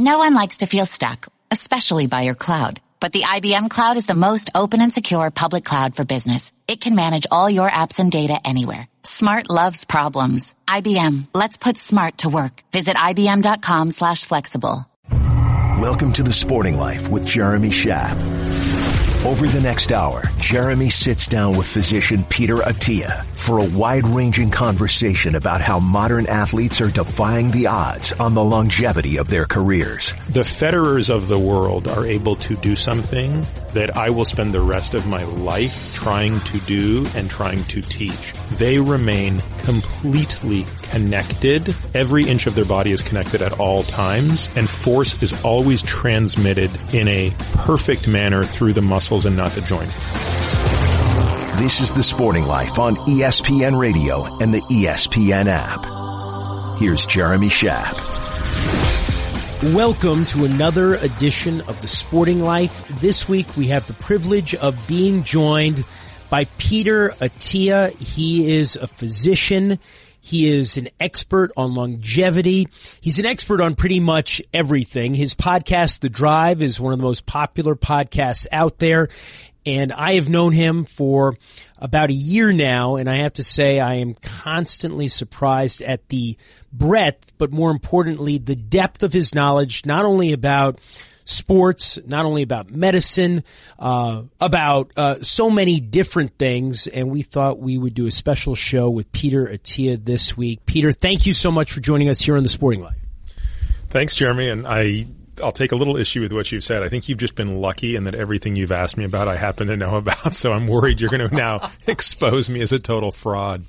No one likes to feel stuck, especially by your cloud. But the IBM Cloud is the most open and secure public cloud for business. It can manage all your apps and data anywhere. Smart loves problems. IBM, let's put smart to work. Visit IBM.com slash flexible. Welcome to the Sporting Life with Jeremy Schaap. Over the next hour, Jeremy sits down with physician Peter Attia for a wide-ranging conversation about how modern athletes are defying the odds on the longevity of their careers. The Federers of the world are able to do something that I will spend the rest of my life trying to do and trying to teach. They remain completely connected. Every inch of their body is connected at all times and force is always transmitted in a perfect manner through the muscles and not the joint. This is The Sporting Life on ESPN Radio and the ESPN app. Here's Jeremy Schaap. Welcome to another edition of The Sporting Life. This week we have the privilege of being joined by Peter Attia. He is a physician. He is an expert on longevity. He's an expert on pretty much everything. His podcast, The Drive, is one of the most popular podcasts out there. And I have known him for about a year now, and I have to say I am constantly surprised at the breadth, but more importantly, the depth of his knowledge, not only about sports, not only about medicine, uh, about uh, so many different things. And we thought we would do a special show with Peter Attia this week. Peter, thank you so much for joining us here on the Sporting Life. Thanks, Jeremy. And I I'll take a little issue with what you've said. I think you've just been lucky and that everything you've asked me about, I happen to know about. So I'm worried you're going to now expose me as a total fraud.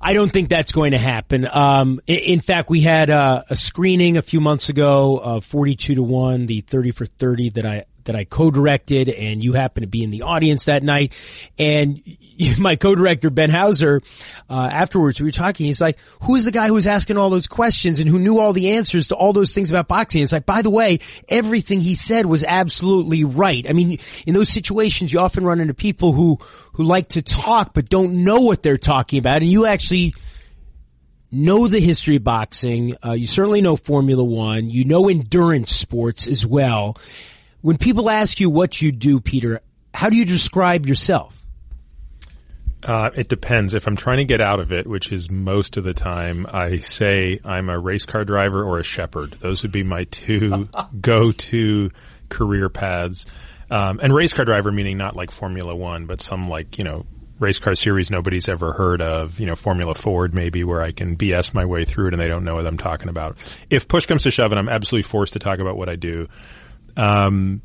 I don't think that's going to happen. Um, in, fact, we had uh, a screening a few months ago of 42 to 1, the 30 for 30 that I that I co-directed and you happened to be in the audience that night. And my co-director, Ben Houser, uh, afterwards we were talking, he's like, who is the guy who was asking all those questions and who knew all the answers to all those things about boxing? It's like, by the way, everything he said was absolutely right. I mean, in those situations, you often run into people who, who like to talk but don't know what they're talking about. And you actually, know the history of boxing. Uh, you certainly know Formula One. You know endurance sports as well. When people ask you what you do, Peter, how do you describe yourself? Uh, it depends. If I'm trying to get out of it, which is most of the time, I say I'm a race car driver or a shepherd. Those would be my two go-to career paths. Um, and race car driver meaning not like Formula One, but some like, you know, race car series nobody's ever heard of, you know, Formula Ford maybe where I can BS my way through it and they don't know what I'm talking about. If push comes to shove and I'm absolutely forced to talk about what I do, um,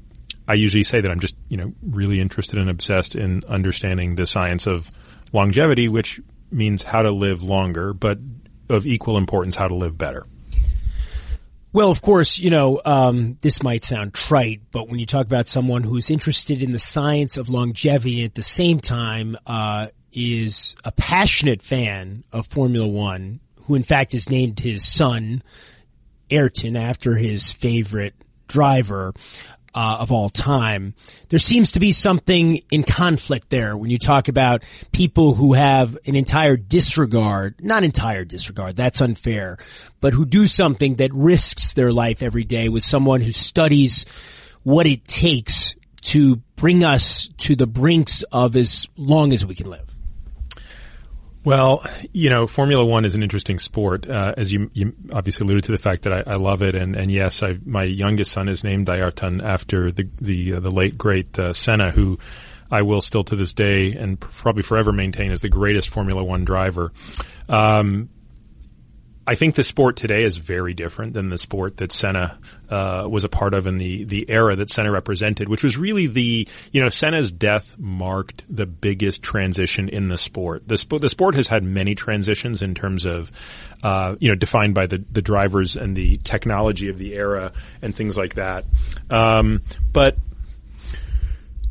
I usually say that I'm just, you know, really interested and obsessed in understanding the science of longevity, which means how to live longer, but of equal importance, how to live better. Well, of course, you know, um, this might sound trite, but when you talk about someone who's interested in the science of longevity and at the same time uh, is a passionate fan of Formula One, who in fact has named his son Ayrton after his favorite driver uh, of all time. There seems to be something in conflict there when you talk about people who have an entire disregard, not entire disregard, that's unfair, but who do something that risks their life every day with someone who studies what it takes to bring us to the brinks of as long as we can live. Well, you know, Formula One is an interesting sport, uh, as you, you, obviously alluded to the fact that I, I love it, and, and yes, I, my youngest son is named Ayrton after the the uh, the late great uh, Senna, who I will still to this day and probably forever maintain as the greatest Formula One driver. Um, I think the sport today is very different than the sport that Senna uh, was a part of in the the era that Senna represented, which was really the you know Senna's death marked the biggest transition in the sport. The sport the sport has had many transitions in terms of uh, you know defined by the the drivers and the technology of the era and things like that. Um, but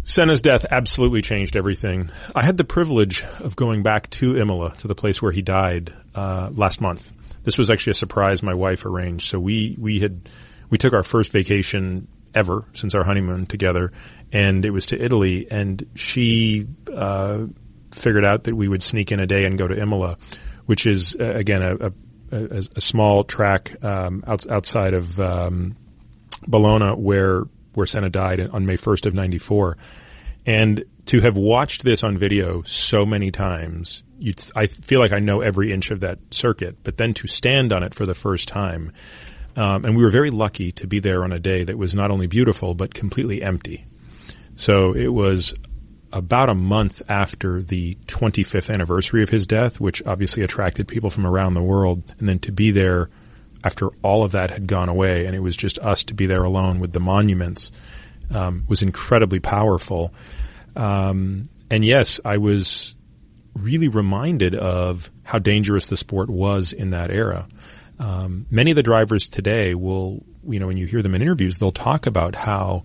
Senna's death absolutely changed everything. I had the privilege of going back to Imola, to the place where he died uh, last month this was actually a surprise my wife arranged. So we we had we took our first vacation ever since our honeymoon together, and it was to Italy. And she uh, figured out that we would sneak in a day and go to Imola, which is uh, again a, a, a, a, small track um, out, outside of um, Bologna, where where Senna died on May 1st of 94. And to have watched this on video so many times, I feel like I know every inch of that circuit, but then to stand on it for the first time, um, and we were very lucky to be there on a day that was not only beautiful, but completely empty. So it was about a month after the 25th anniversary of his death, which obviously attracted people from around the world. And then to be there after all of that had gone away and it was just us to be there alone with the monuments um, was incredibly powerful. Um, and yes, I was really reminded of how dangerous the sport was in that era. Um, many of the drivers today will, you know, when you hear them in interviews, they'll talk about how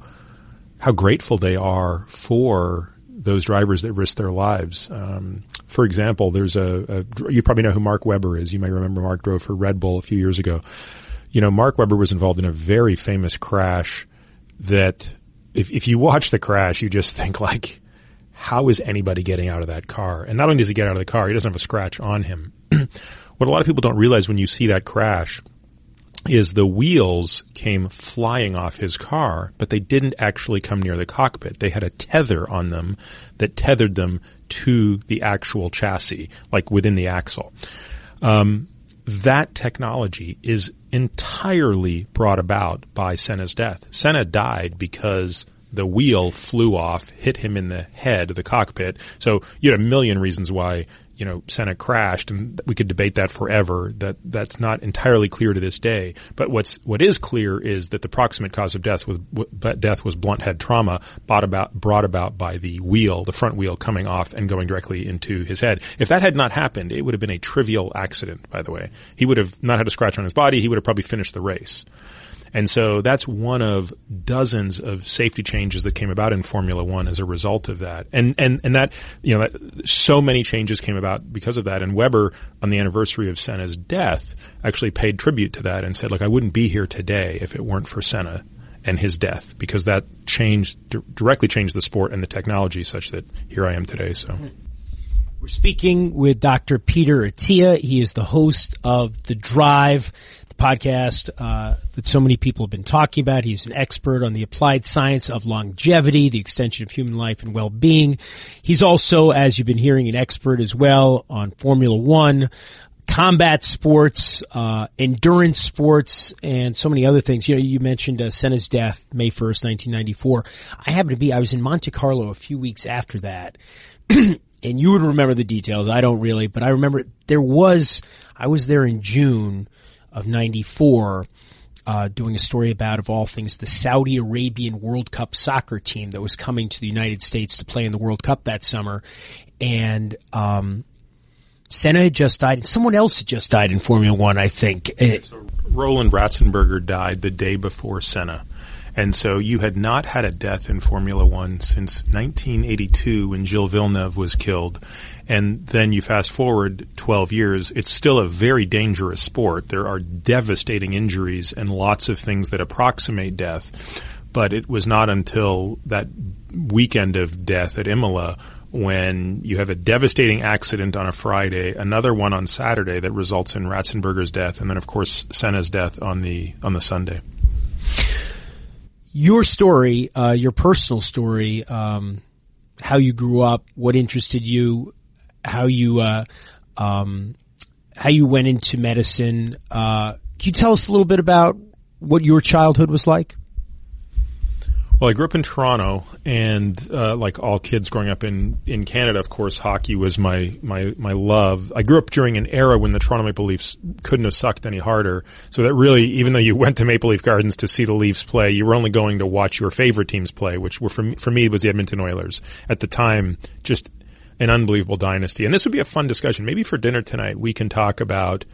how grateful they are for those drivers that risk their lives. Um, for example, there's a, a, you probably know who Mark Webber is. You may remember Mark drove for Red Bull a few years ago. You know, Mark Webber was involved in a very famous crash that if, if you watch the crash, you just think like, how is anybody getting out of that car? And not only does he get out of the car, he doesn't have a scratch on him. what a lot of people don't realize when you see that crash is the wheels came flying off his car, but they didn't actually come near the cockpit. They had a tether on them that tethered them to the actual chassis, like within the axle. Um, that technology is entirely brought about by Senna's death. Senna died because the wheel flew off, hit him in the head, of the cockpit. So you had a million reasons why you know Senna crashed, and we could debate that forever. That that's not entirely clear to this day. But what's what is clear is that the proximate cause of death was death was blunt head trauma brought about brought about by the wheel, the front wheel coming off and going directly into his head. If that had not happened, it would have been a trivial accident. By the way, he would have not had a scratch on his body. He would have probably finished the race. And so that's one of dozens of safety changes that came about in Formula One as a result of that. And, and, and that, you know, that, so many changes came about because of that. And Webber, on the anniversary of Senna's death, actually paid tribute to that and said, look, I wouldn't be here today if it weren't for Senna and his death because that changed, directly changed the sport and the technology such that here I am today. So. We're speaking with Dr. Peter Attia. He is the host of The Drive podcast uh, that so many people have been talking about. He's an expert on the applied science of longevity, the extension of human life and well-being. He's also, as you've been hearing, an expert as well on Formula One, combat sports, uh, endurance sports, and so many other things. You know, you mentioned uh, Senna's death, May 1st, 1994. I happened to be, I was in Monte Carlo a few weeks after that. and you would remember the details. I don't really, but I remember there was, I was there in June of 94, uh, doing a story about, of all things, the Saudi Arabian World Cup soccer team that was coming to the United States to play in the World Cup that summer. And, um, Senna had just died, and someone else had just died in Formula One, I think. Roland Ratzenberger died the day before Senna. And so you had not had a death in Formula One since 1982 when Gilles Villeneuve was killed. And then you fast forward 12 years, it's still a very dangerous sport. There are devastating injuries and lots of things that approximate death. But it was not until that weekend of death at Imola when you have a devastating accident on a Friday, another one on Saturday that results in Ratzenberger's death, and then of course Senna's death on the on the Sunday your story, uh, your personal story, um, how you grew up, what interested you, how you, uh, um, how you went into medicine. Uh, can you tell us a little bit about what your childhood was like? Well, I grew up in Toronto, and uh, like all kids growing up in, in Canada, of course, hockey was my, my my love. I grew up during an era when the Toronto Maple Leafs couldn't have sucked any harder. So that really, even though you went to Maple Leaf Gardens to see the Leafs play, you were only going to watch your favorite teams play, which were for for me was the Edmonton Oilers at the time. Just an unbelievable dynasty, and this would be a fun discussion. Maybe for dinner tonight, we can talk about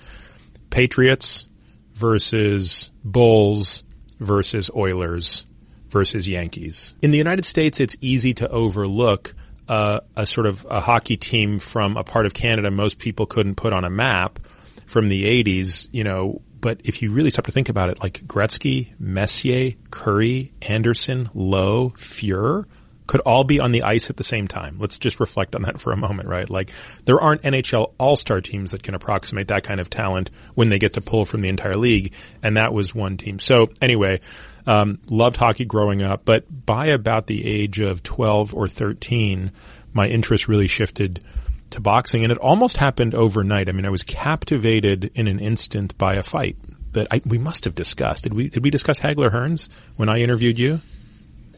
Patriots versus Bulls versus Oilers versus Yankees. In the United States, it's easy to overlook uh, a sort of a hockey team from a part of Canada most people couldn't put on a map from the 80s, you know, but if you really stop to think about it, like Gretzky, Messier, Kurri, Anderson, Lowe, Fuhr, could all be on the ice at the same time. Let's just reflect on that for a moment, right? Like there aren't NHL all-star teams that can approximate that kind of talent when they get to pull from the entire league. And that was one team. So anyway, um, loved hockey growing up, but by about the age of 12 or 13, my interest really shifted to boxing and it almost happened overnight. I mean, I was captivated in an instant by a fight that I, we must have discussed. Did we, did we discuss Hagler Hearns when I interviewed you?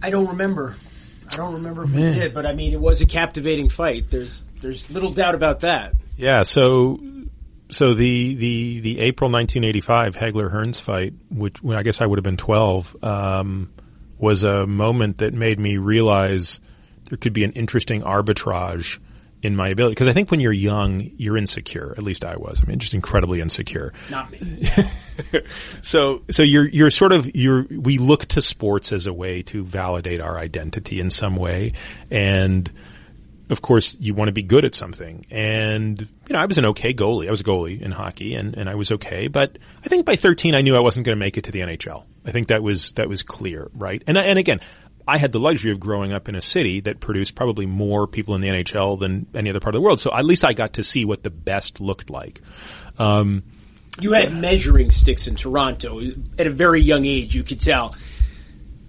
I don't remember. I don't remember if Man. we did, but I mean, it was a captivating fight. There's, there's little doubt about that. Yeah. So, so the, the, the April 1985 Hagler Hearns fight, which when I guess I would have been 12, um, was a moment that made me realize there could be an interesting arbitrage in my ability because I think when you're young, you're insecure. At least I was. I mean, just incredibly insecure. Not me. so, so you're you're sort of you're. We look to sports as a way to validate our identity in some way, and of course, you want to be good at something. And you know, I was an okay goalie. I was a goalie in hockey, and and I was okay. But I think by 13, I knew I wasn't going to make it to the NHL. I think that was that was clear, right? And and again, I had the luxury of growing up in a city that produced probably more people in the NHL than any other part of the world. So at least I got to see what the best looked like. Um, you had measuring sticks in Toronto at a very young age. You could tell,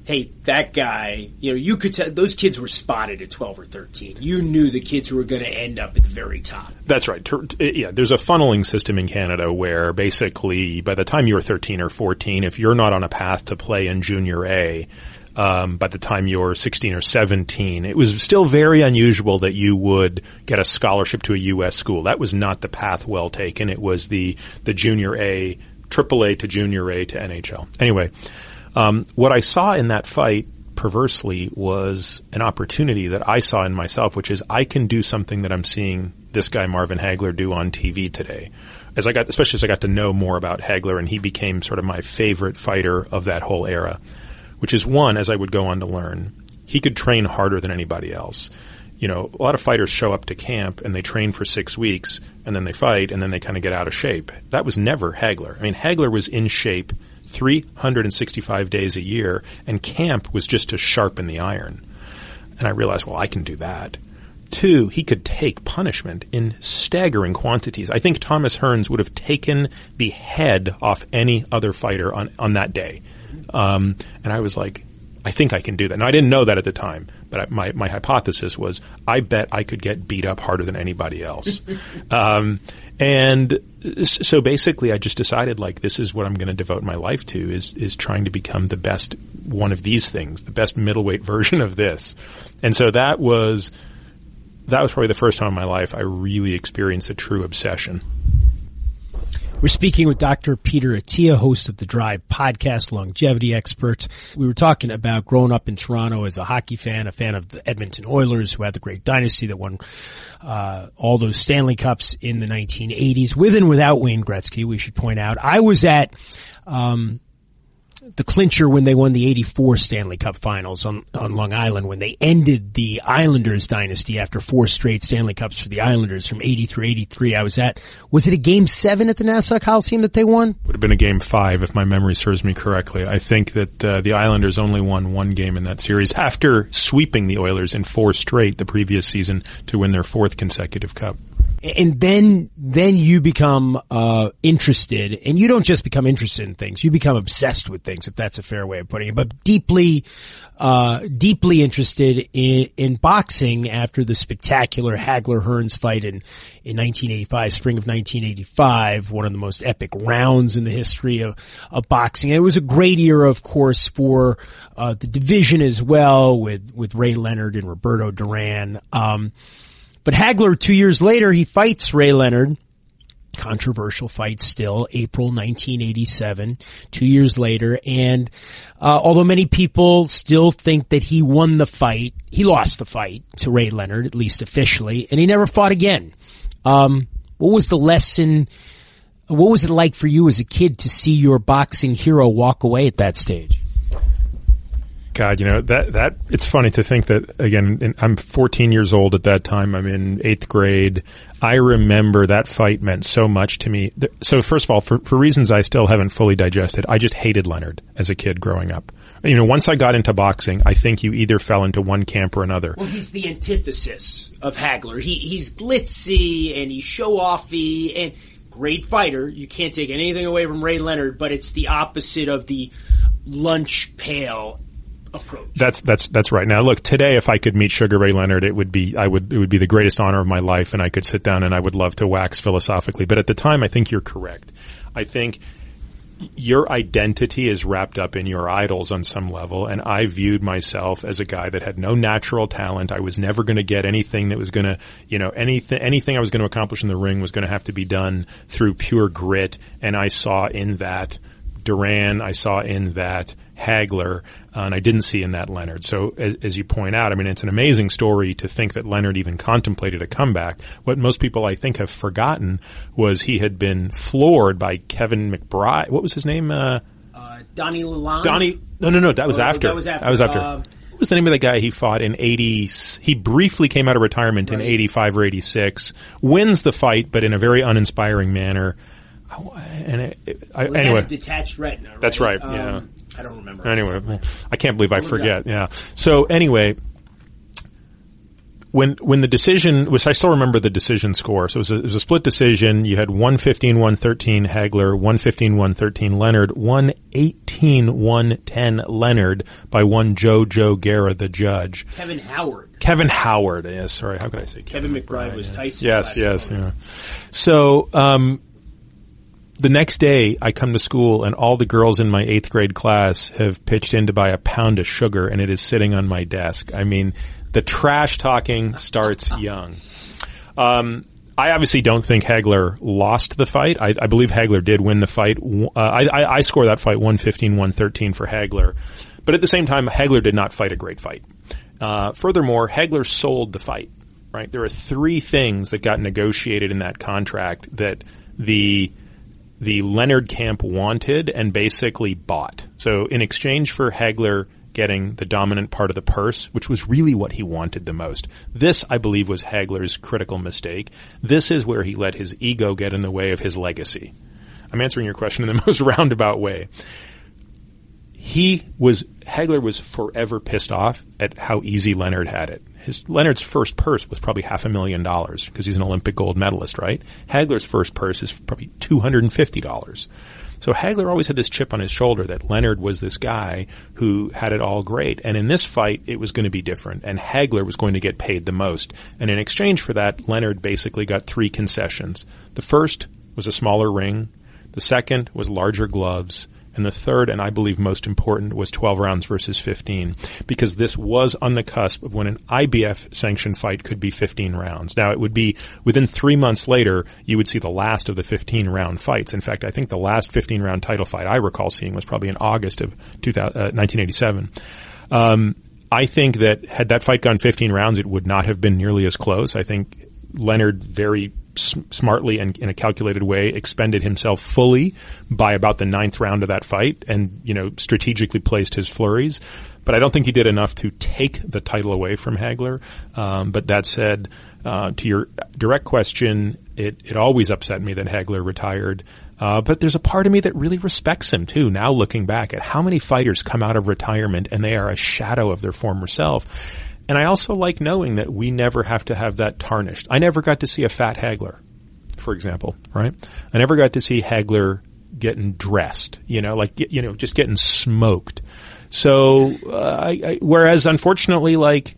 hey, that guy. You know, you could tell those kids were spotted at twelve or thirteen. You knew the kids who were going to end up at the very top. That's right. Yeah, there's a funneling system in Canada where basically by the time you were thirteen or fourteen, if you're not on a path to play in Junior A um, by the time you're 16 or 17. It was still very unusual that you would get a scholarship to a U.S. school. That was not the path well taken. It was the the junior A, triple A to junior A to NHL. Anyway, um, what I saw in that fight perversely was an opportunity that I saw in myself, which is I can do something that I'm seeing this guy Marvin Hagler do on TV today. As I got, especially as I got to know more about Hagler, and he became sort of my favorite fighter of that whole era which is one, as I would go on to learn, he could train harder than anybody else. You know, a lot of fighters show up to camp and they train for six weeks and then they fight and then they kind of get out of shape. That was never Hagler. I mean, Hagler was in shape 365 days a year and camp was just to sharpen the iron. And I realized, well, I can do that. Two, he could take punishment in staggering quantities. I think Thomas Hearns would have taken the head off any other fighter on, on that day. Um, and I was like, I think I can do that. Now I didn't know that at the time, but I, my my hypothesis was I bet I could get beat up harder than anybody else. um, and so basically, I just decided like this is what I'm going to devote my life to is is trying to become the best one of these things, the best middleweight version of this. And so that was that was probably the first time in my life I really experienced a true obsession. We're speaking with Dr. Peter Attia, host of the Drive podcast, longevity expert. We were talking about growing up in Toronto as a hockey fan, a fan of the Edmonton Oilers, who had the great dynasty that won uh, all those Stanley Cups in the 1980s, with and without Wayne Gretzky. We should point out. I was at um, the clincher when they won the 84 Stanley Cup finals on, on Long Island when they ended the Islanders dynasty after four straight Stanley Cups for the Islanders from 80 through 83. I was at, was it a game seven at the Nassau Coliseum that they won? Would have been a game five if my memory serves me correctly. I think that uh, the Islanders only won one game in that series after sweeping the Oilers in four straight the previous season to win their fourth consecutive cup and then then you become uh, interested, and you don't just become interested in things; you become obsessed with things, if that's a fair way of putting it. But deeply, uh, deeply interested in in boxing after the spectacular Hagler Hearns fight in in 1985, spring of 1985, one of the most epic rounds in the history of of boxing. And it was a great year, of course, for uh, the division as well, with with Ray Leonard and Roberto Duran. Um, but Hagler, two years later, he fights Ray Leonard. Controversial fight still, April 1987, two years later. And, uh, although many people still think that he won the fight, he lost the fight to Ray Leonard, at least officially, and he never fought again. Um, what was the lesson? What was it like for you as a kid to see your boxing hero walk away at that stage? God, you know that that it's funny to think that again. In, I'm 14 years old at that time. I'm in eighth grade. I remember that fight meant so much to me. So first of all, for for reasons I still haven't fully digested, I just hated Leonard as a kid growing up. You know, once I got into boxing, I think you either fell into one camp or another. Well, he's the antithesis of Hagler. He, he's glitzy and he's show offy and great fighter. You can't take anything away from Ray Leonard, but it's the opposite of the lunch pail approach. That's that's that's right. Now, look, today, if I could meet Sugar Ray Leonard, it would be I would it would be the greatest honor of my life, and I could sit down and I would love to wax philosophically. But at the time, I think you're correct. I think your identity is wrapped up in your idols on some level. And I viewed myself as a guy that had no natural talent. I was never going to get anything that was going to, you know, anything, anything I was going to accomplish in the ring was going to have to be done through pure grit. And I saw in that Duran, I saw in that Hagler, uh, and I didn't see in that Leonard. So as, as, you point out, I mean, it's an amazing story to think that Leonard even contemplated a comeback. What most people, I think, have forgotten was he had been floored by Kevin McBride. What was his name? Uh, uh, Donnie Lalonde? Donnie, no, no, no, that was Oh, after. that was after. That was after. Um, what was the name of the guy he fought in 80? He briefly came out of retirement in 85 or 86, wins the fight, but in a very uninspiring manner. Oh, And it, it- I, Well, anyway, a detached retina. Right? That's right, Um, yeah. I don't remember. Anyway, well, I can't believe I forget. Yeah. So anyway, when when the decision, which I still remember the decision score. So it was a, it was a split decision. You had 115, 113 Hagler, 115, 113 Leonard, 118, 110 Leonard by one Jo Jo Guerra, the judge. Kevin Howard. Kevin Howard. Yes, sorry. How could I say Kevin McBride was Tyson's Yes, yes, yeah. So, um, the next day I come to school and all the girls in my eighth grade class have pitched in to buy a pound of sugar and it is sitting on my desk. I mean, the trash talking starts young. Um, I obviously don't think Hagler lost the fight. I, I believe Hagler did win the fight. Uh, I, I, I score that fight 115, 113 for Hagler. But at the same time, Hagler did not fight a great fight. Uh, furthermore, Hagler sold the fight, right? There are three things that got negotiated in that contract that the the Leonard camp wanted and basically bought. So in exchange for Hagler getting the dominant part of the purse, which was really what he wanted the most. This, I believe, was Hagler's critical mistake. This is where he let his ego get in the way of his legacy. I'm answering your question in the most roundabout way. He was Hagler was forever pissed off at how easy Leonard had it. His Leonard's first purse was probably half a million dollars because he's an Olympic gold medalist, right? Hagler's first purse is probably two hundred and fifty dollars. So Hagler always had this chip on his shoulder that Leonard was this guy who had it all great. And in this fight, it was going to be different. And Hagler was going to get paid the most. And in exchange for that, Leonard basically got three concessions. The first was a smaller ring. The second was larger gloves. And the third, and I believe most important, was 12 rounds versus 15, because this was on the cusp of when an IBF sanctioned fight could be 15 rounds. Now, it would be within three months later, you would see the last of the 15 round fights. In fact, I think the last 15 round title fight I recall seeing was probably in August of 2000, uh, 1987. Um, I think that had that fight gone 15 rounds, it would not have been nearly as close. I think Leonard very s- smartly and in a calculated way expended himself fully by about the ninth round of that fight and, you know, strategically placed his flurries. But I don't think he did enough to take the title away from Hagler. Um, but that said, uh, to your direct question, it, it always upset me that Hagler retired. Uh, but there's a part of me that really respects him too. Now looking back at how many fighters come out of retirement and they are a shadow of their former self. And I also like knowing that we never have to have that tarnished. I never got to see a fat Hagler, for example, right? I never got to see Hagler getting dressed, you know, like, you know, just getting smoked. So, uh, I, I, whereas unfortunately, like,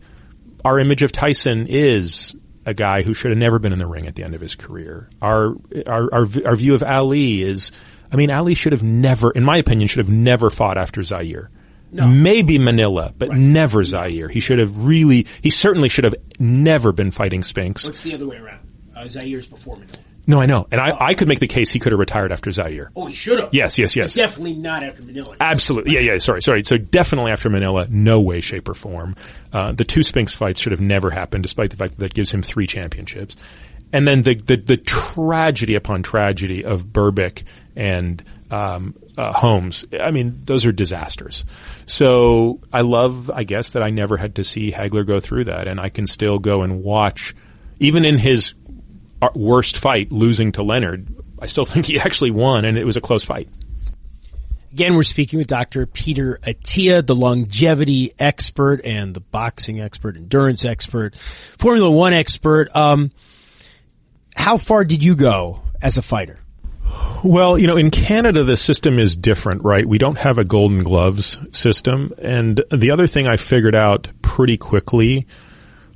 our image of Tyson is a guy who should have never been in the ring at the end of his career. Our, our, our, our view of Ali is, I mean, Ali should have never, in my opinion, should have never fought after Zaire. Maybe Manila, but never Zaire. He should have really, he certainly should have never been fighting Spinks. What's the other way around? Uh, Zaire's before Manila. No, I know. And I, I could make the case he could have retired after Zaire. Oh, he should have. Yes, yes, yes. But definitely not after Manila. Absolutely. Yeah, yeah, sorry, sorry. So definitely after Manila, no way, shape, or form. Uh, the two Spinks fights should have never happened, despite the fact that that gives him three championships. And then the, the, the tragedy upon tragedy of Berbick and, um, uh, Holmes. I mean, those are disasters. So I love, I guess, that I never had to see Hagler go through that, and I can still go and watch, even in his uh, worst fight, losing to Leonard. I still think he actually won, and it was a close fight. Again, we're speaking with Dr. Peter Attia, the longevity expert and the boxing expert, endurance expert, Formula One expert. Um, how far did you go as a fighter? Well, you know, in Canada, the system is different, right? We don't have a golden gloves system. And the other thing I figured out pretty quickly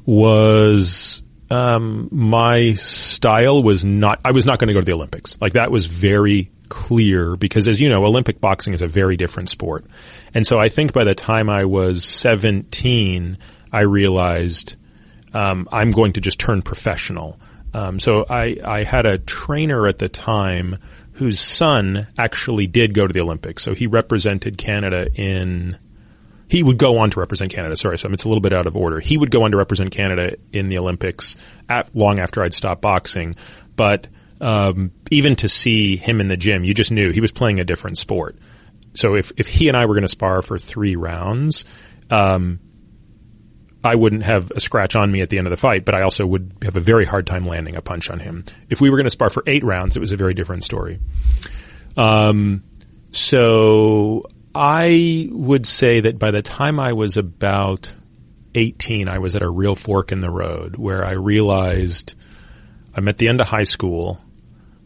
was um, my style was not, I was not going to go to the Olympics. Like that was very clear because as you know, Olympic boxing is a very different sport. And so I think by the time I was 17, I realized, um, I'm going to just turn professional. Um, so I, I had a trainer at the time whose son actually did go to the Olympics. So he represented Canada in, he would go on to represent Canada. Sorry, so it's a little bit out of order. He would go on to represent Canada in the Olympics at, long after I'd stopped boxing. But um, even to see him in the gym, you just knew he was playing a different sport. So if if he and I were going to spar for three rounds, um, I wouldn't have a scratch on me at the end of the fight, but I also would have a very hard time landing a punch on him. If we were going to spar for eight rounds, it was a very different story. Um, so I would say that by the time I was about 18, I was at a real fork in the road where I realized I'm at the end of high school.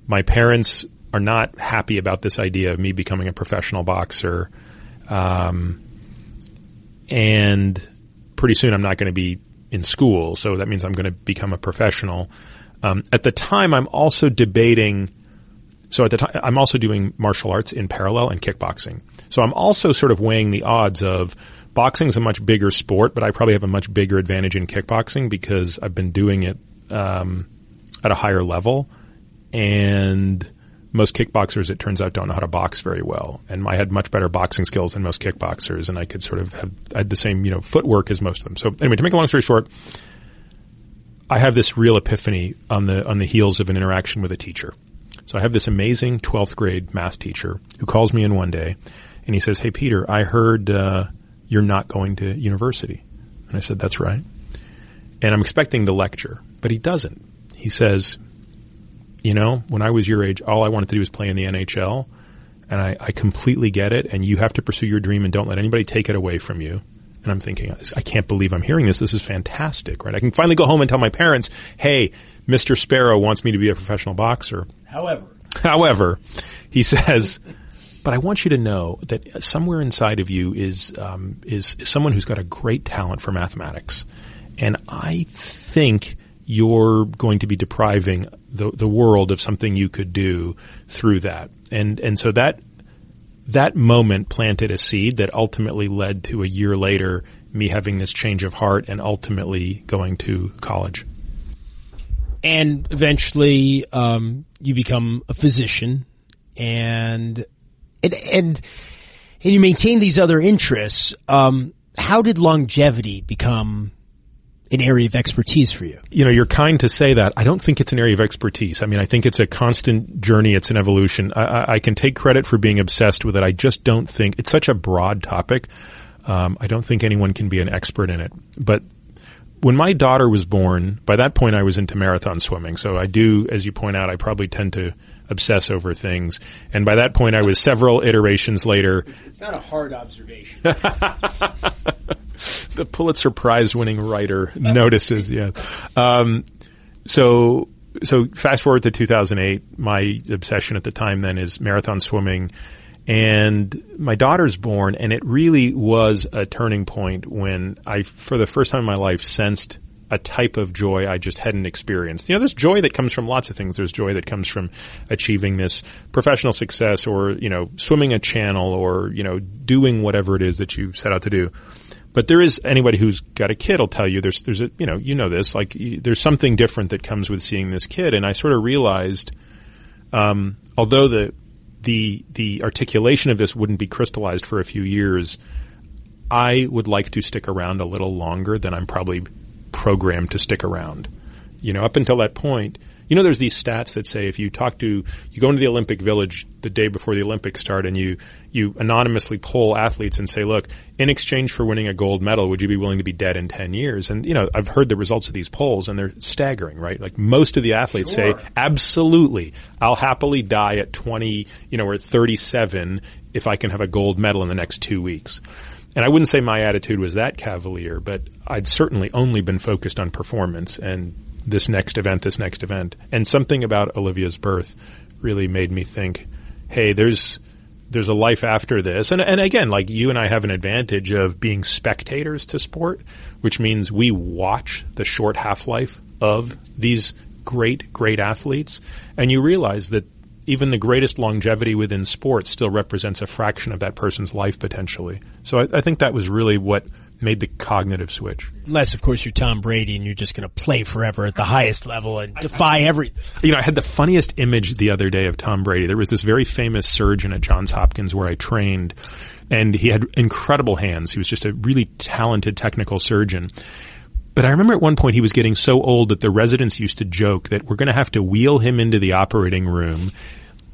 My parents are not happy about this idea of me becoming a professional boxer. Um, and pretty soon I'm not going to be in school, so that means I'm going to become a professional. Um, at the time, I'm also debating. So at the time, I'm also doing martial arts in parallel and kickboxing. So I'm also sort of weighing the odds of boxing's a much bigger sport, but I probably have a much bigger advantage in kickboxing because I've been doing it um, at a higher level, and most kickboxers, it turns out, don't know how to box very well. And I had much better boxing skills than most kickboxers, and I could sort of have I had the same you know footwork as most of them. So anyway, to make a long story short, I have this real epiphany on the on the heels of an interaction with a teacher. So I have this amazing 12th grade math teacher who calls me in one day, and he says, "Hey Peter, I heard uh, you're not going to university," and I said, "That's right." And I'm expecting the lecture, but he doesn't. He says, you know, when I was your age, all I wanted to do was play in the NHL. And I, I completely get it. And you have to pursue your dream and don't let anybody take it away from you. And I'm thinking, I can't believe I'm hearing this. This is fantastic, right? I can finally go home and tell my parents, hey, Mr. Sparrow wants me to be a professional boxer. However, however, he says, but I want you to know that somewhere inside of you is, um, is, is someone who's got a great talent for mathematics. And I think you're going to be depriving the, the world of something you could do through that. And, and so that, that moment planted a seed that ultimately led to a year later me having this change of heart and ultimately going to college. And eventually, um, you become a physician and, and, and, and you maintain these other interests. Um, how did longevity become an area of expertise for you. You know, you're kind to say that. I don't think it's an area of expertise. I mean, I think it's a constant journey. It's an evolution. I, I, I can take credit for being obsessed with it. I just don't think it's such a broad topic. Um, I don't think anyone can be an expert in it. But when my daughter was born, by that point I was into marathon swimming. So I do, as you point out, I probably tend to obsess over things. And by that point I was several iterations later. It's not a hard observation. the Pulitzer Prize winning writer notices. Yeah. Um, so so fast forward to 2008. My obsession at the time then is marathon swimming, and my daughter's born, and it really was a turning point when I, for the first time in my life, sensed a type of joy I just hadn't experienced. You know, there's joy that comes from lots of things. There's joy that comes from achieving this professional success or, you know, swimming a channel or, you know, doing whatever it is that you set out to do. But there is anybody who's got a kid will tell you there's there's a you know you know this like there's something different that comes with seeing this kid, and I sort of realized, um, although the the the articulation of this wouldn't be crystallized for a few years, I would like to stick around a little longer than I'm probably programmed to stick around. You know, up until that point, you know, there's these stats that say if you talk to, you go into the Olympic Village the day before the Olympics start and you, you anonymously poll athletes and say, look, in exchange for winning a gold medal, would you be willing to be dead in 10 years? And, you know, I've heard the results of these polls and they're staggering, right? Like most of the athletes sure. say, absolutely, I'll happily die at 20, you know, or 37 if I can have a gold medal in the next two weeks. And I wouldn't say my attitude was that cavalier, but I'd certainly only been focused on performance and this next event, this next event. And something about Olivia's birth really made me think, hey, there's there's a life after this. And and again, like you and I have an advantage of being spectators to sport, which means we watch the short half-life of these great great athletes and you realize that even the greatest longevity within sports still represents a fraction of that person's life potentially. So I, I think that was really what made the cognitive switch. Unless, of course, you're Tom Brady and you're just going to play forever at the highest level and defy every. You know, I had the funniest image the other day of Tom Brady. There was this very famous surgeon at Johns Hopkins where I trained, and he had incredible hands. He was just a really talented technical surgeon. But I remember at one point he was getting so old that the residents used to joke that we're going to have to wheel him into the operating room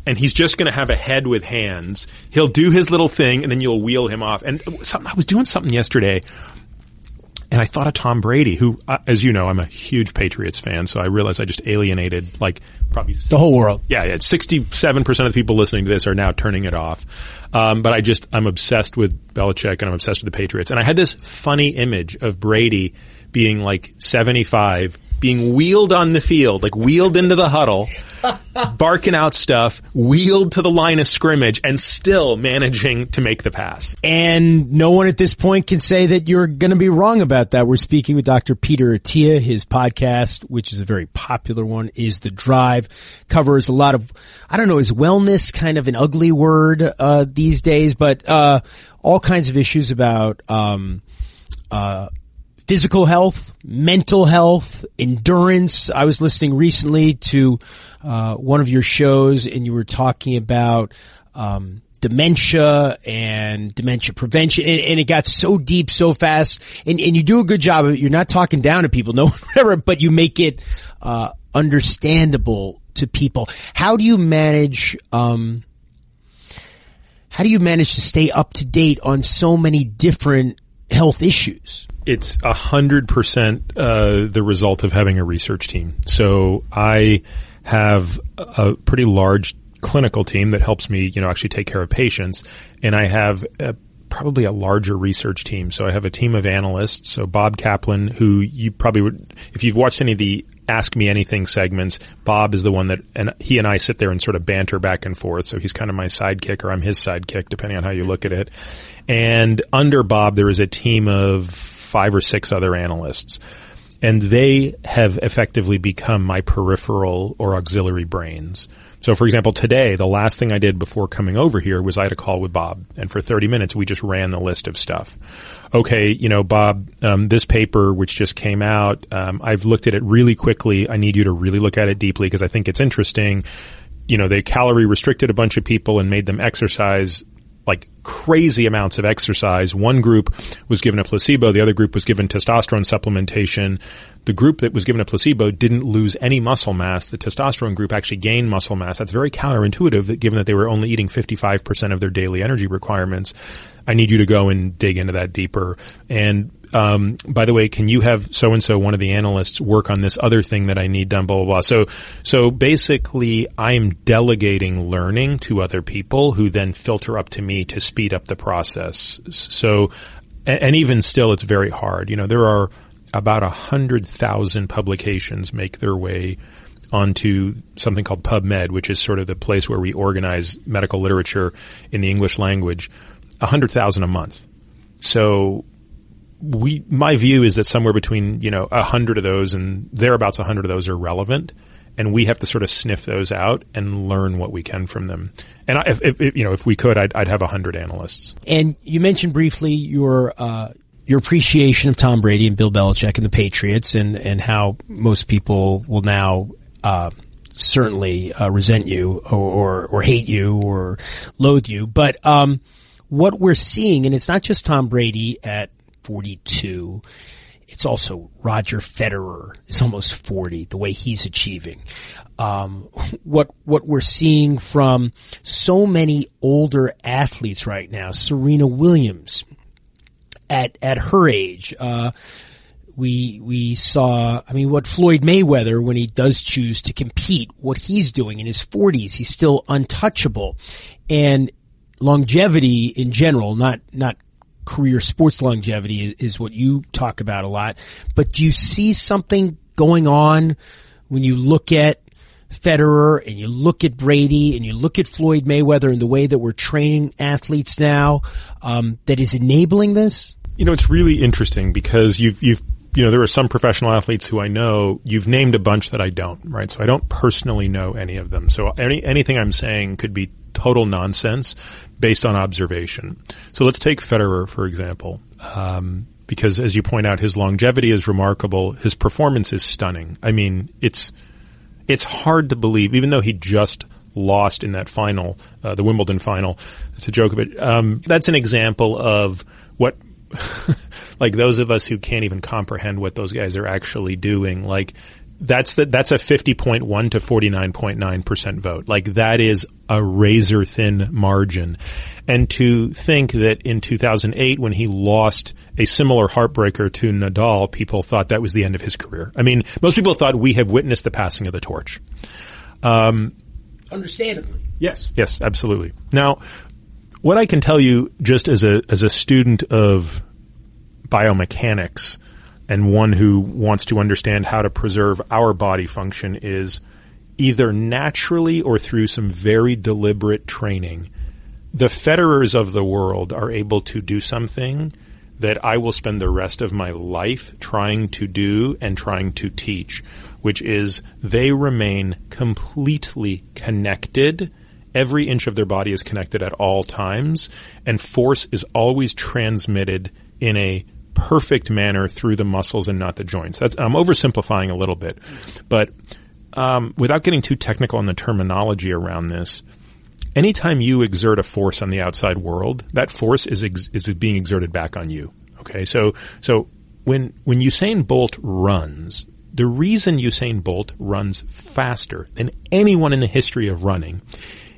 and he's just going to have a head with hands. He'll do his little thing and then you'll wheel him off. And something, I was doing something yesterday and I thought of Tom Brady, who, uh, as you know, I'm a huge Patriots fan, so I realized I just alienated like probably the whole world. Yeah, yeah. 67% of the people listening to this are now turning it off. Um, but I just, I'm obsessed with Belichick and I'm obsessed with the Patriots. And I had this funny image of Brady being like 75, being wheeled on the field, like wheeled into the huddle, barking out stuff, wheeled to the line of scrimmage, and still managing to make the pass. And no one at this point can say that you're going to be wrong about that. We're speaking with Dr. Peter Attia. His podcast, which is a very popular one, is The Drive, covers a lot of, I don't know, is wellness kind of an ugly word, uh, these days, but, uh, all kinds of issues about, um, uh, physical health, mental health, endurance. I was listening recently to uh, one of your shows, and you were talking about um, dementia and dementia prevention, and, and, it got so deep so fast. And, and you do a good job of it. You're not talking down to people, no whatever, but you make it uh, understandable to people. How do you manage? Um, how do you manage to stay up to date on so many different health issues? It's a hundred percent uh, the result of having a research team. So I have a pretty large clinical team that helps me, you know, actually take care of patients, and I have a, probably a larger research team. So I have a team of analysts. So Bob Kaplan, who you probably would, if you've watched any of the Ask Me Anything segments, Bob is the one that, and he and I sit there and sort of banter back and forth. So he's kind of my sidekick or I'm his sidekick, depending on how you look at it. And under Bob, there is a team of five or six other analysts. And they have effectively become my peripheral or auxiliary brains. So for example, today, the last thing I did before coming over here was I had a call with Bob and for 30 minutes we just ran the list of stuff. Okay, you know, Bob, um, this paper which just came out, um, I've looked at it really quickly. I need you to really look at it deeply because I think it's interesting. You know, they calorie restricted a bunch of people and made them exercise like crazy amounts of exercise. One group was given a placebo, the other group was given testosterone supplementation. The group that was given a placebo didn't lose any muscle mass. The testosterone group actually gained muscle mass. That's very counterintuitive that given that they were only eating 55% of their daily energy requirements. I need you to go and dig into that deeper. And um, by the way, can you have so and so one of the analysts work on this other thing that I need done? Blah blah blah. So so basically, I'm delegating learning to other people who then filter up to me to speed up the process. So and, and even still, it's very hard. You know, there are about a hundred thousand publications make their way onto something called PubMed, which is sort of the place where we organize medical literature in the English language. A hundred thousand a month. So we, my view is that somewhere between, you know, a hundred of those and thereabouts a hundred of those are relevant. And we have to sort of sniff those out and learn what we can from them. And I, if, if, you know, if we could, I'd, I'd have a hundred analysts. And you mentioned briefly your, uh, your appreciation of Tom Brady and Bill Belichick and the Patriots and, and how most people will now, uh, certainly, uh, resent you or, or, or, hate you or loathe you. But, um, what we're seeing, and it's not just Tom Brady at 42. It's also Roger Federer is almost 40, the way he's achieving. Um, what, what we're seeing from so many older athletes right now, Serena Williams at, at her age, uh, we we saw I mean what Floyd Mayweather when he does choose to compete what he's doing in his 40s he's still untouchable and longevity in general, not not career sports longevity is, is what you talk about a lot. But do you see something going on when you look at Federer and you look at Brady and you look at Floyd Mayweather and the way that we're training athletes now um, that is enabling this? You know, it's really interesting because you've you've you know there are some professional athletes who I know. You've named a bunch that I don't, right? So I don't personally know any of them. So any anything I'm saying could be total nonsense based on observation. So let's take Federer for example. Um, because as you point out, his longevity is remarkable. His performance is stunning. I mean, it's it's hard to believe, even though he just lost in that final, uh, the Wimbledon final to Djokovic. Um, that's an example of what, like those of us who can't even comprehend what those guys are actually doing. Like that's the, that's a 50.1 to 49.9% vote. Like that is a razor thin margin. And to think that in 2008 when he lost a similar heartbreaker to Nadal, people thought that was the end of his career. I mean, most people thought we have witnessed the passing of the torch. Um, Understandably. Yes. Yes, absolutely. Now, what I can tell you just as a, as a student of biomechanics, and one who wants to understand how to preserve our body function is either naturally or through some very deliberate training. The Federers of the world are able to do something that I will spend the rest of my life trying to do and trying to teach, which is they remain completely connected. Every inch of their body is connected at all times, and force is always transmitted in a perfect manner through the muscles and not the joints. That's, I'm oversimplifying a little bit, but um, without getting too technical on the terminology around this, anytime you exert a force on the outside world, that force is ex- is being exerted back on you. Okay, so so when when Usain Bolt runs, the reason Usain Bolt runs faster than anyone in the history of running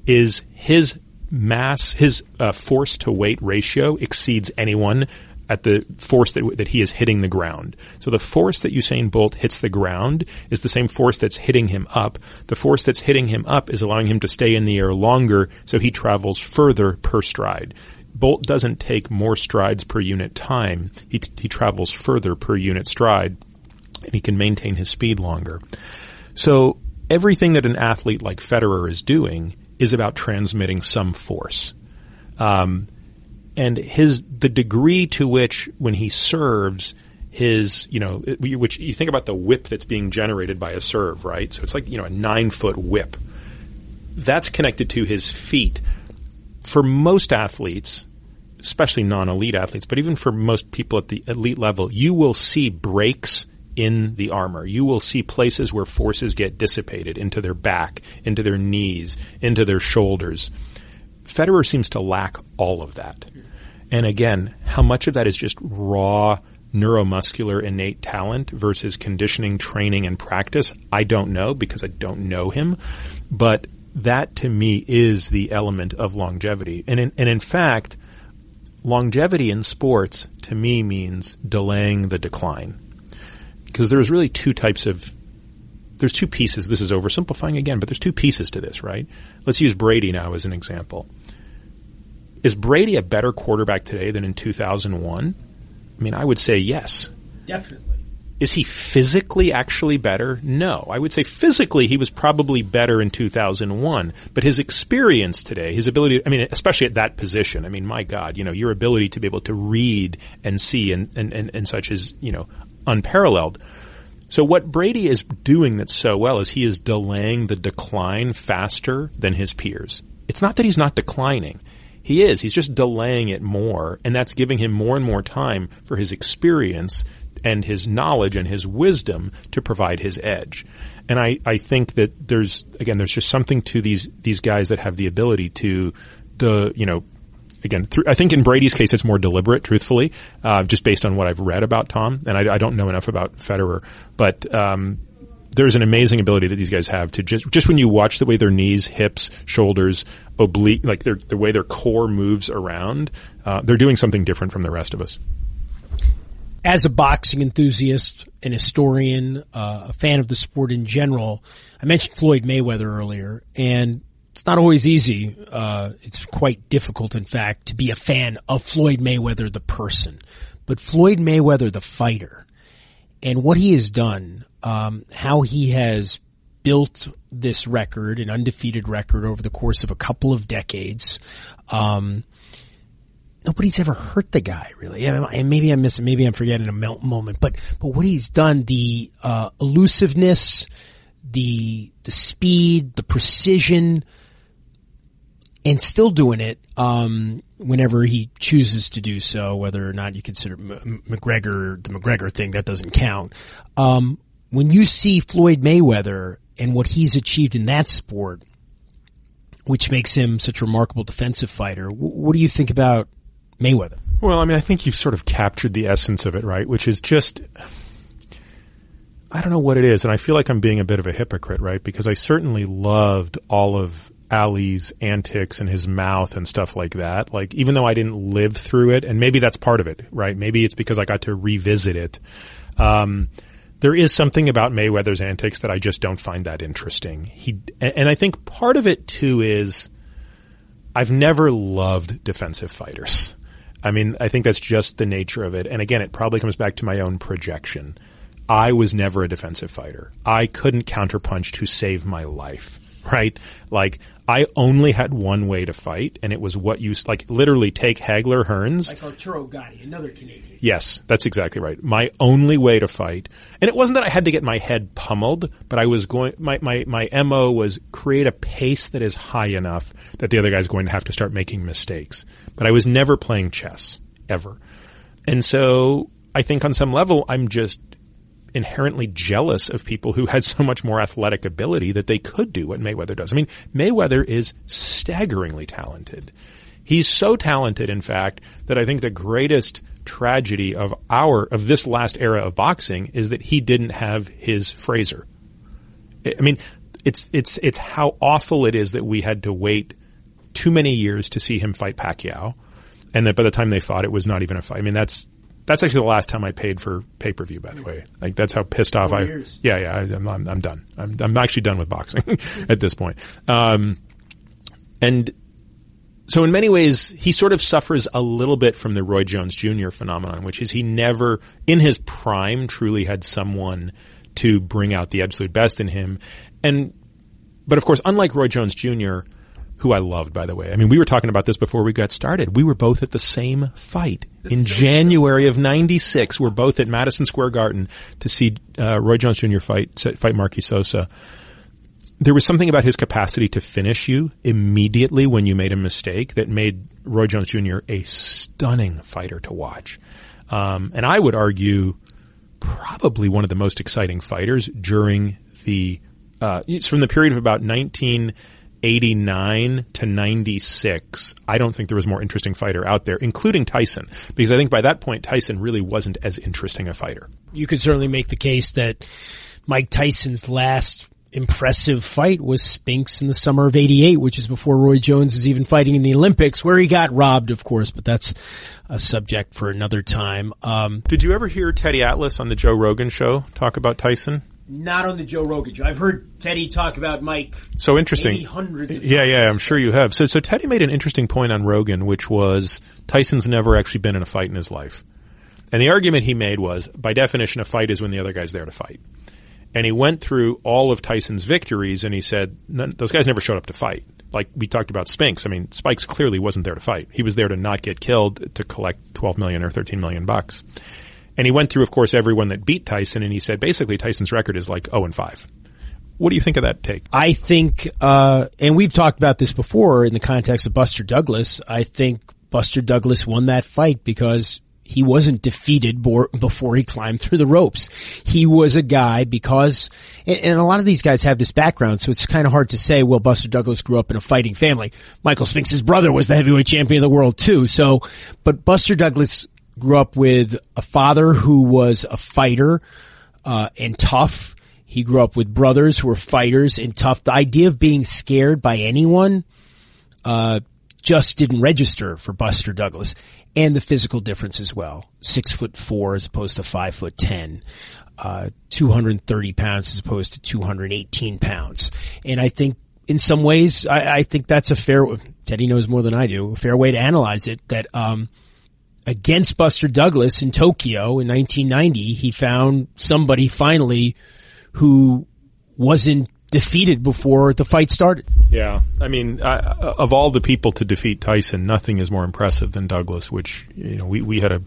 is his mass, his uh, force to weight ratio exceeds anyone at the force that, that he is hitting the ground. So the force that Usain Bolt hits the ground is the same force that's hitting him up. The force that's hitting him up is allowing him to stay in the air longer, so he travels further per stride. Bolt doesn't take more strides per unit time. He, he travels further per unit stride, and he can maintain his speed longer. So everything that an athlete like Federer is doing is about transmitting some force. Um, and his the degree to which when he serves his you know which you think about the whip that's being generated by a serve right so it's like you know a nine foot whip that's connected to his feet for most athletes especially non-elite athletes but even for most people at the elite level you will see breaks in the armor. You will see places where forces get dissipated into their back, into their knees, into their shoulders. Federer seems to lack all of that. And again, how much of that is just raw neuromuscular innate talent versus conditioning, training, and practice? I don't know because I don't know him. But that to me is the element of longevity. And in, and in fact, longevity in sports to me means delaying the decline. Because there's really two types of there's two pieces. This is oversimplifying again, but there's two pieces to this, right? Let's use Brady now as an example. Is Brady a better quarterback today than in 2001? I mean, I would say yes. Definitely. Is he physically actually better? No. I would say physically he was probably better in 2001, but his experience today, his ability, I mean, especially at that position, I mean, my God, you know, your ability to be able to read and see and, and, and, and such is, you know, unparalleled. So what Brady is doing that's so well is he is delaying the decline faster than his peers. It's not that he's not declining. He is. He's just delaying it more, and that's giving him more and more time for his experience and his knowledge and his wisdom to provide his edge. And I, I think that there's again there's just something to these these guys that have the ability to the you know again th- I think in Brady's case it's more deliberate, truthfully, uh, just based on what I've read about Tom, and I, I don't know enough about Federer, but um, there's an amazing ability that these guys have to just just when you watch the way their knees, hips, shoulders, oblique, like their the way their core moves around, uh, they're doing something different from the rest of us. As a boxing enthusiast, an historian, uh, a fan of the sport in general, I mentioned Floyd Mayweather earlier, and it's not always easy. Uh, it's quite difficult, in fact, to be a fan of Floyd Mayweather, the person, but Floyd Mayweather, the fighter, and what he has done, um, how he has built this record, an undefeated record over the course of a couple of decades. Um, nobody's ever hurt the guy really. And maybe I'm missing, maybe I'm forgetting a moment, but, but what he's done, the, uh, elusiveness, the, the speed, the precision, and still doing it, um, whenever he chooses to do so, whether or not you consider M- McGregor, the McGregor thing, that doesn't count. Um, when you see Floyd Mayweather and what he's achieved in that sport, which makes him such a remarkable defensive fighter, what do you think about Mayweather? Well, I mean, I think you've sort of captured the essence of it, right? Which is just, I don't know what it is. And I feel like I'm being a bit of a hypocrite, right? Because I certainly loved all of Ali's antics and his mouth and stuff like that. Like, even though I didn't live through it, and maybe that's part of it, right? Maybe it's because I got to revisit it. Um, there is something about Mayweather's antics that I just don't find that interesting. He, and I think part of it too is I've never loved defensive fighters. I mean, I think that's just the nature of it. And again, it probably comes back to my own projection. I was never a defensive fighter. I couldn't counterpunch to save my life, right? Like I only had one way to fight, and it was what you like. Literally, take Hagler Hearns, like Arturo Gatti, another Canadian. Yes, that's exactly right. My only way to fight, and it wasn't that I had to get my head pummeled, but I was going. My my my mo was create a pace that is high enough that the other guy's going to have to start making mistakes. But I was never playing chess ever, and so I think on some level I'm just inherently jealous of people who had so much more athletic ability that they could do what Mayweather does. I mean, Mayweather is staggeringly talented. He's so talented, in fact, that I think the greatest tragedy of our, of this last era of boxing is that he didn't have his Frazier. I mean, it's, it's, it's how awful it is that we had to wait too many years to see him fight Pacquiao. And that by the time they fought, it was not even a fight. I mean, that's, that's actually the last time I paid for pay per view. By the way, like that's how pissed off Four I. years. Yeah, yeah, I, am I'm, I'm done. I'm I'm actually done with boxing at this point. Um, and so in many ways, he sort of suffers a little bit from the Roy Jones Jr. phenomenon, which is he never, in his prime, truly had someone to bring out the absolute best in him. And, but of course, unlike Roy Jones Jr., who I loved, by the way. I mean, we were talking about this before we got started. We were both at the same fight in January of '96. We're both at Madison Square Garden to see uh, Roy Jones Jr. fight fight Merqui Sosa. There was something about his capacity to finish you immediately when you made a mistake that made Roy Jones Jr. a stunning fighter to watch. Um, and I would argue probably one of the most exciting fighters during the uh, it's from the period of about 1989 to 96. I don't think there was more interesting fighter out there, including Tyson, because I think by that point Tyson really wasn't as interesting a fighter. You could certainly make the case that Mike Tyson's last impressive fight was Spinks in the summer of 88, which is before Roy Jones is even fighting in the Olympics, where he got robbed, of course, but that's a subject for another time. Um, Did you ever hear Teddy Atlas on the Joe Rogan show talk about Tyson? Not on the Joe Rogan show. I've heard Teddy talk about Mike. So interesting. Hundreds of yeah, yeah, I'm sure you have. So, so Teddy made an interesting point on Rogan, which was Tyson's never actually been in a fight in his life. And the argument he made was, by definition, a fight is when the other guy's there to fight. And he went through all of Tyson's victories and he said, none, those guys never showed up to fight. Like we talked about Spinks. I mean, Spinks clearly wasn't there to fight. He was there to not get killed to collect 12 million or 13 million bucks. And he went through, of course, everyone that beat Tyson and he said basically Tyson's record is like 0 and 5. What do you think of that take? I think, uh, and we've talked about this before in the context of Buster Douglas. I think Buster Douglas won that fight because he wasn't defeated before he climbed through the ropes. He was a guy because, and a lot of these guys have this background, so it's kind of hard to say, well, Buster Douglas grew up in a fighting family. Michael Spinks' brother was the heavyweight champion of the world too. So, but Buster Douglas grew up with a father who was a fighter, uh, and tough. He grew up with brothers who were fighters and tough. The idea of being scared by anyone, uh, just didn't register for Buster Douglas and the physical difference as well. Six foot four as opposed to five foot ten, uh, 230 pounds as opposed to 218 pounds. And I think in some ways, I, I think that's a fair. Teddy knows more than I do. A fair way to analyze it. That um, against Buster Douglas in Tokyo in 1990, he found somebody finally who wasn't defeated before the fight started. Yeah, I mean, of all the people to defeat Tyson, nothing is more impressive than Douglas. Which you know, we we had a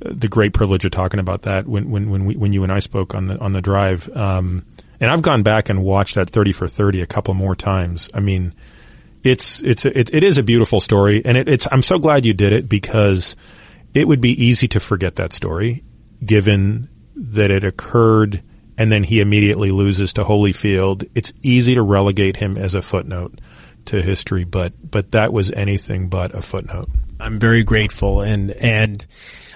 the great privilege of talking about that when when when we, when you and I spoke on the on the drive. Um, and I've gone back and watched that 30 for 30 a couple more times. I mean, it's, it's, it, it is a beautiful story and it, it's, I'm so glad you did it because it would be easy to forget that story given that it occurred and then he immediately loses to Holyfield. It's easy to relegate him as a footnote to history, but, but that was anything but a footnote. I'm very grateful and, and,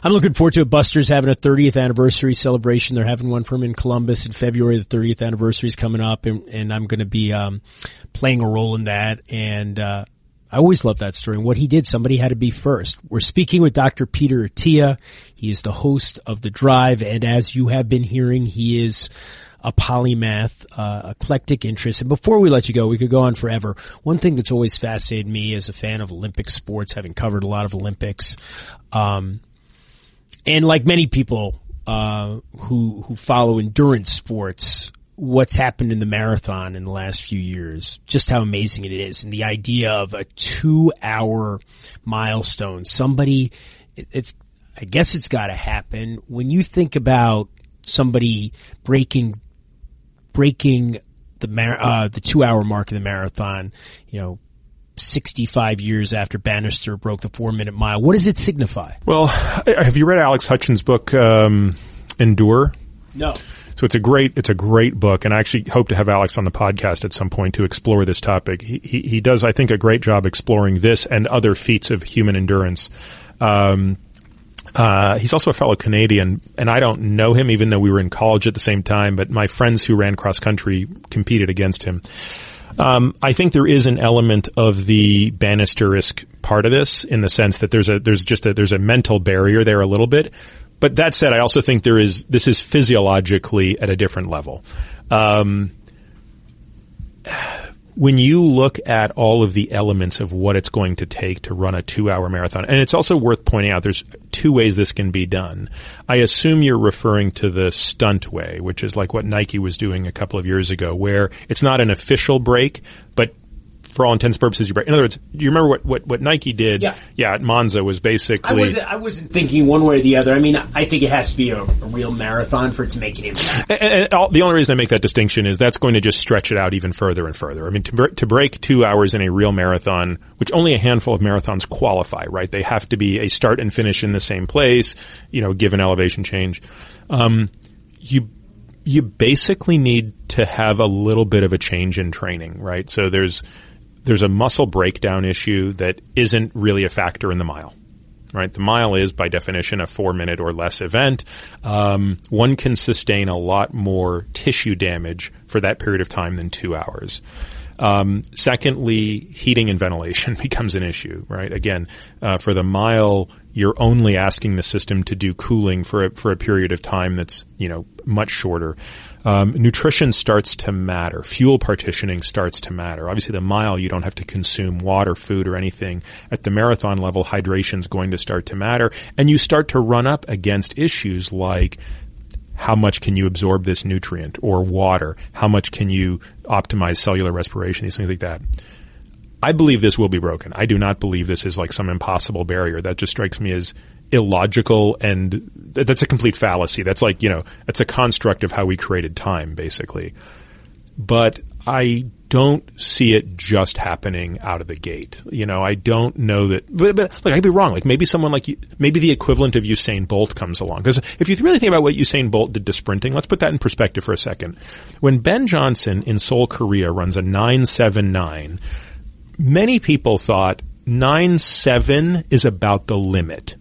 I'm looking forward to it. Buster's having a 30th anniversary celebration. They're having one for him in Columbus in February. The 30th anniversary is coming up, and, and I'm going to be um, playing a role in that. And uh, I always love that story. And what he did, somebody had to be first. We're speaking with Dr. Peter Attia. He is the host of The Drive, and as you have been hearing, he is a polymath, uh, eclectic interest. And before we let you go, we could go on forever. One thing that's always fascinated me as a fan of Olympic sports, having covered a lot of Olympics, um, and like many people uh, who who follow endurance sports, what's happened in the marathon in the last few years, just how amazing it is, and the idea of a two-hour milestone. Somebody, it's I guess it's got to happen when you think about somebody breaking breaking the mar- uh, the two-hour mark of the marathon. You know, 65 years after Bannister broke the four minute mile. What does it signify? Well, have you read Alex Hutchinson's book, um, Endure? No. So it's a great, it's a great book, and I actually hope to have Alex on the podcast at some point to explore this topic. He, he, he does, I think, a great job exploring this and other feats of human endurance. Um, uh, he's also a fellow Canadian, and I don't know him, even though we were in college at the same time. But my friends who ran cross country competed against him. Um, I think there is an element of the Bannister-esque part of this in the sense that there's a there's just a there's a mental barrier there a little bit. But that said, I also think there is this is physiologically at a different level. Um, when you look at all of the elements of what it's going to take to run a two hour marathon, and it's also worth pointing out there's two ways this can be done. I assume you're referring to the stunt way, which is like what Nike was doing a couple of years ago, where it's not an official break, but for all intents and purposes, you break. In other words, do you remember what, what, what Nike did? Yeah. yeah, at Monza was basically. I wasn't, I wasn't thinking one way or the other. I mean, I think it has to be a, a real marathon for it to make an impact. And, and all, the only reason I make that distinction is that's going to just stretch it out even further and further. I mean, to, to break two hours in a real marathon, which only a handful of marathons qualify, right? They have to be a start and finish in the same place, you know, given elevation change. Um, you you basically need to have a little bit of a change in training, right? So there's there's a muscle breakdown issue that isn't really a factor in the mile. Right, the mile is by definition a four minute or less event. Um, one can sustain a lot more tissue damage for that period of time than two hours. Um, secondly, heating and ventilation becomes an issue, right? Again, uh, for the mile, you're only asking the system to do cooling for a, for a period of time that's you know much shorter um, nutrition starts to matter. Fuel partitioning starts to matter. Obviously, the mile you don't have to consume water, food, or anything. At the marathon level, hydration is going to start to matter, and you start to run up against issues like how much can you absorb this nutrient or water? How much can you optimize cellular respiration? These things like that. I believe this will be broken. I do not believe this is like some impossible barrier. That just strikes me as illogical and that's a complete fallacy. That's like, you know, it's a construct of how we created time, basically. But I don't see it just happening out of the gate. You know, I don't know that, but, but like, I'd be wrong. Like maybe someone like, maybe the equivalent of Usain Bolt comes along. Because if you really think about what Usain Bolt did to sprinting, let's put that in perspective for a second. When Ben Johnson in Seoul, Korea runs a 979, many people thought 9-7 is about the limit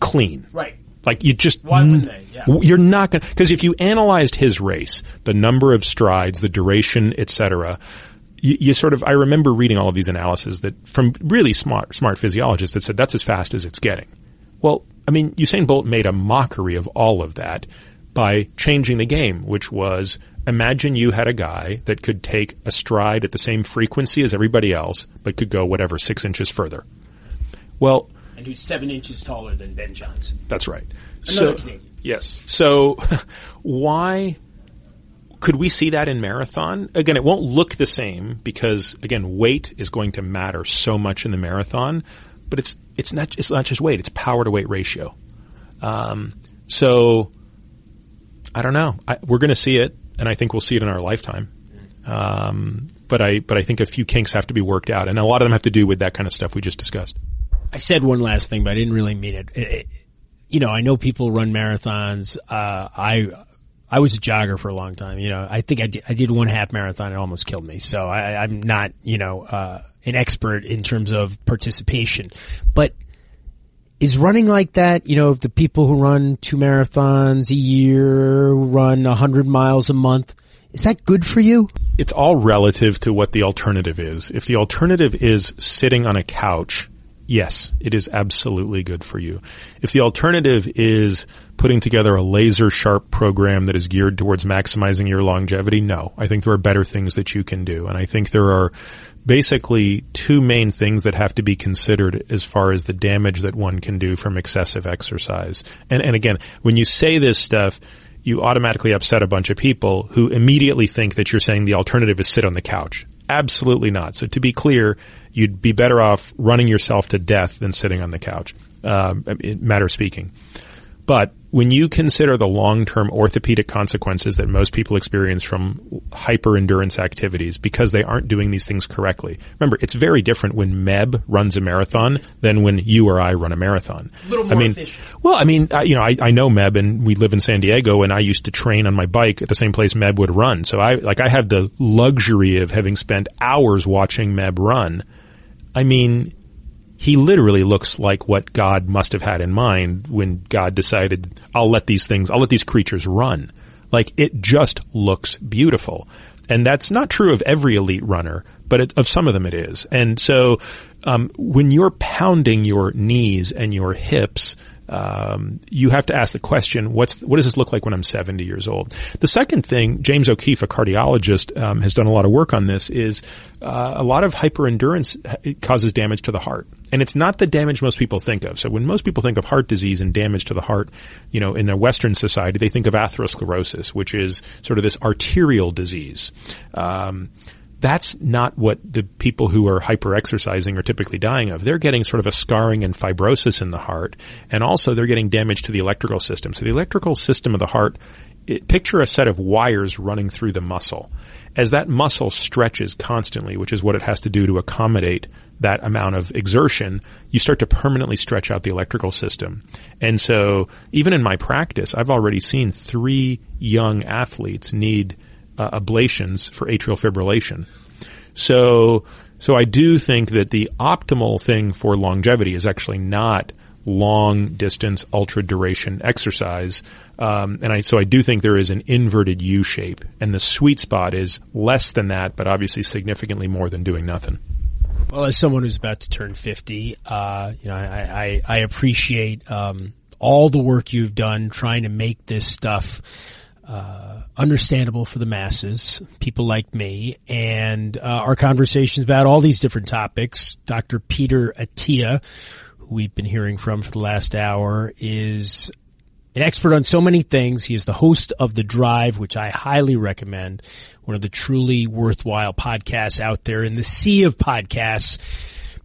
clean. Right. Like you just why wouldn't they? Yeah. You're not going because if you analyzed his race, the number of strides, the duration, etc. You, you, sort of I remember reading all of these analyses that from really smart smart physiologists that said that's as fast as it's getting. Well, I mean, Usain Bolt made a mockery of all of that by changing the game, which was Imagine you had a guy that could take a stride at the same frequency as everybody else, but could go whatever six inches further. Well, and who's seven inches taller than Ben Johnson. That's right. Another so, Canadian. Yes. So, why could we see that in marathon? Again, it won't look the same because again, weight is going to matter so much in the marathon. But it's it's not it's not just weight; it's power to weight ratio. Um, so, I don't know. I, we're going to see it, and I think we'll see it in our lifetime. Um, but I but I think a few kinks have to be worked out, and a lot of them have to do with that kind of stuff we just discussed. I said one last thing, but I didn't really mean it. it, it you know, I know people run marathons. Uh, I, I was a jogger for a long time. You know, I think I did, I did one half marathon. It almost killed me. So I, I'm not, you know, uh, an expert in terms of participation, but is running like that, you know, the people who run two marathons a year, run a hundred miles a month, is that good for you? It's all relative to what the alternative is. If the alternative is sitting on a couch yes, it is absolutely good for you. If the alternative is putting together a laser sharp program that is geared towards maximizing your longevity, no. I think there are better things that you can do. And I think there are basically two main things that have to be considered as far as the damage that one can do from excessive exercise. And, and again, when you say this stuff, you automatically upset a bunch of people who immediately think that you're saying the alternative is sit on the couch. Absolutely not. So to be clear, you'd be better off running yourself to death than sitting on the couch. Um, matter of speaking. But when you consider the long-term orthopedic consequences that most people experience from hyper endurance activities because they aren't doing these things correctly. Remember, it's very different when Meb runs a marathon than when you or I run a marathon. A little more I mean, efficient. well, I mean, I, you know, I, I know Meb and we live in San Diego and I used to train on my bike at the same place Meb would run. So I, like, I have the luxury of having spent hours watching Meb run. I mean, he literally looks like what God must have had in mind when God decided, I'll let these things, I'll let these creatures run. Like it just looks beautiful. And that's not true of every elite runner, but it, of some of them it is. And so, um, when you're pounding your knees and your hips, um, you have to ask the question: What's what does this look like when I'm 70 years old? The second thing, James O'Keefe, a cardiologist, um, has done a lot of work on this. Is uh, a lot of hyperendurance causes damage to the heart, and it's not the damage most people think of. So when most people think of heart disease and damage to the heart, you know, in a Western society, they think of atherosclerosis, which is sort of this arterial disease. Um, that's not what the people who are hyper exercising are typically dying of. They're getting sort of a scarring and fibrosis in the heart, and also they're getting damage to the electrical system. So the electrical system of the heart, it, picture a set of wires running through the muscle. As that muscle stretches constantly, which is what it has to do to accommodate that amount of exertion, you start to permanently stretch out the electrical system. And so even in my practice, I've already seen three young athletes need uh, ablations for atrial fibrillation. So, so I do think that the optimal thing for longevity is actually not long distance ultra duration exercise. Um, and I, so I do think there is an inverted U shape and the sweet spot is less than that, but obviously significantly more than doing nothing. Well, as someone who's about to turn 50, uh, you know, I, I, I appreciate, um, all the work you've done trying to make this stuff, uh, understandable for the masses, people like me, and uh, our conversations about all these different topics. Dr. Peter Attia, who we've been hearing from for the last hour, is an expert on so many things. He is the host of The Drive, which I highly recommend, one of the truly worthwhile podcasts out there in the sea of podcasts.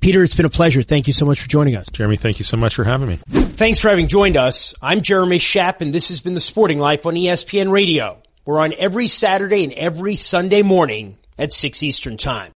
Peter, it's been a pleasure. Thank you so much for joining us. Jeremy, thank you so much for having me. Thanks for having joined us. I'm Jeremy Schaap, and this has been The Sporting Life on ESPN Radio. We're on every Saturday and every Sunday morning at 6 Eastern Time.